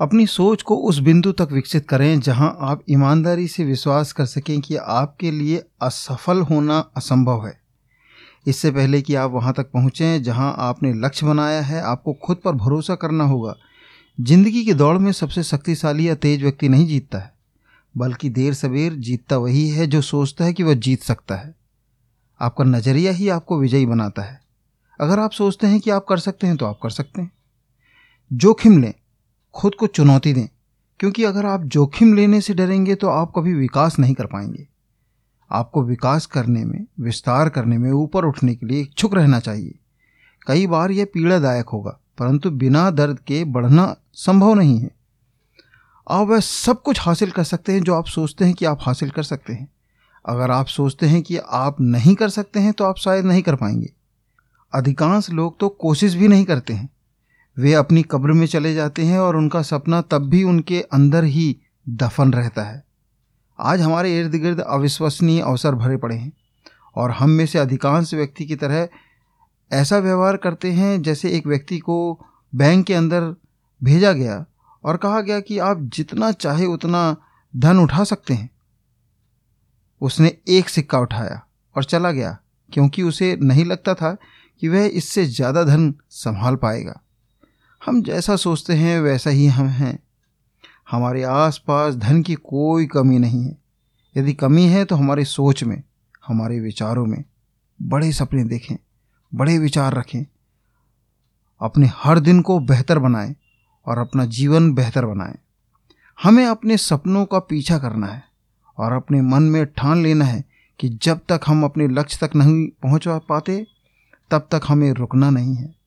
अपनी सोच को उस बिंदु तक विकसित करें जहाँ आप ईमानदारी से विश्वास कर सकें कि आपके लिए असफल होना असंभव है। इससे पहले कि आप वहाँ तक पहुंचें जहाँ आपने लक्ष्य बनाया है, आपको खुद पर भरोसा करना होगा। ज़िंदगी की दौड़ में सबसे शक्तिशाली या तेज व्यक्ति नहीं जीतता है, बल्कि देर सवेर जीतता वही है जो सोचता है कि वह जीत सकता है। आपका नज़रिया ही आपको विजयी बनाता है। अगर आप सोचते हैं कि आप कर सकते हैं तो आप कर सकते हैं। जोखिम लें खुद को चुनौती दें, क्योंकि अगर आप जोखिम लेने से डरेंगे तो आप कभी विकास नहीं कर पाएँगे। आपको विकास करने में, विस्तार करने में, ऊपर उठने के लिए इच्छुक रहना चाहिए। कई बार यह पीड़ादायक होगा, परंतु बिना दर्द के बढ़ना संभव नहीं है। आप वह सब कुछ हासिल कर सकते हैं जो आप सोचते हैं कि आप हासिल कर सकते हैं। अगर आप सोचते हैं कि आप नहीं कर सकते हैं तो आप शायद नहीं कर पाएँगे। अधिकांश लोग तो कोशिश भी नहीं करते हैं। वे अपनी कब्र में चले जाते हैं और उनका सपना तब भी उनके अंदर ही दफन रहता है। आज हमारे इर्द गिर्द अविश्वसनीय अवसर भरे पड़े हैं और हम में से अधिकांश व्यक्ति की तरह ऐसा व्यवहार करते हैं जैसे एक व्यक्ति को बैंक के अंदर भेजा गया और कहा गया कि आप जितना चाहे उतना धन उठा सकते हैं। उसने एक सिक्का उठाया और चला गया, क्योंकि उसे नहीं लगता था कि वह इससे ज़्यादा धन संभाल पाएगा। हम जैसा सोचते हैं, वैसा ही हम हैं। हमारे आसपास धन की कोई कमी नहीं है। यदि कमी है तो हमारी सोच में, हमारे विचारों में बड़े सपने देखें, बड़े विचार रखें। अपने हर दिन को बेहतर बनाएँ और अपना जीवन बेहतर बनाएँ। हमें अपने सपनों का पीछा करना है और अपने मन में ठान लेना है कि जब तक हम अपने लक्ष्य तक नहीं पहुँच पाते, तब तक हमें रुकना नहीं है।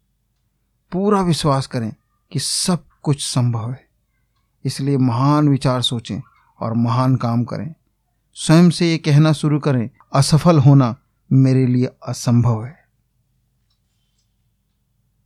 पूरा विश्वास करें कि सब कुछ संभव है। इसलिए महान विचार सोचें और महान काम करें। स्वयं से ये कहना शुरू करें, असफल होना मेरे लिए असंभव है।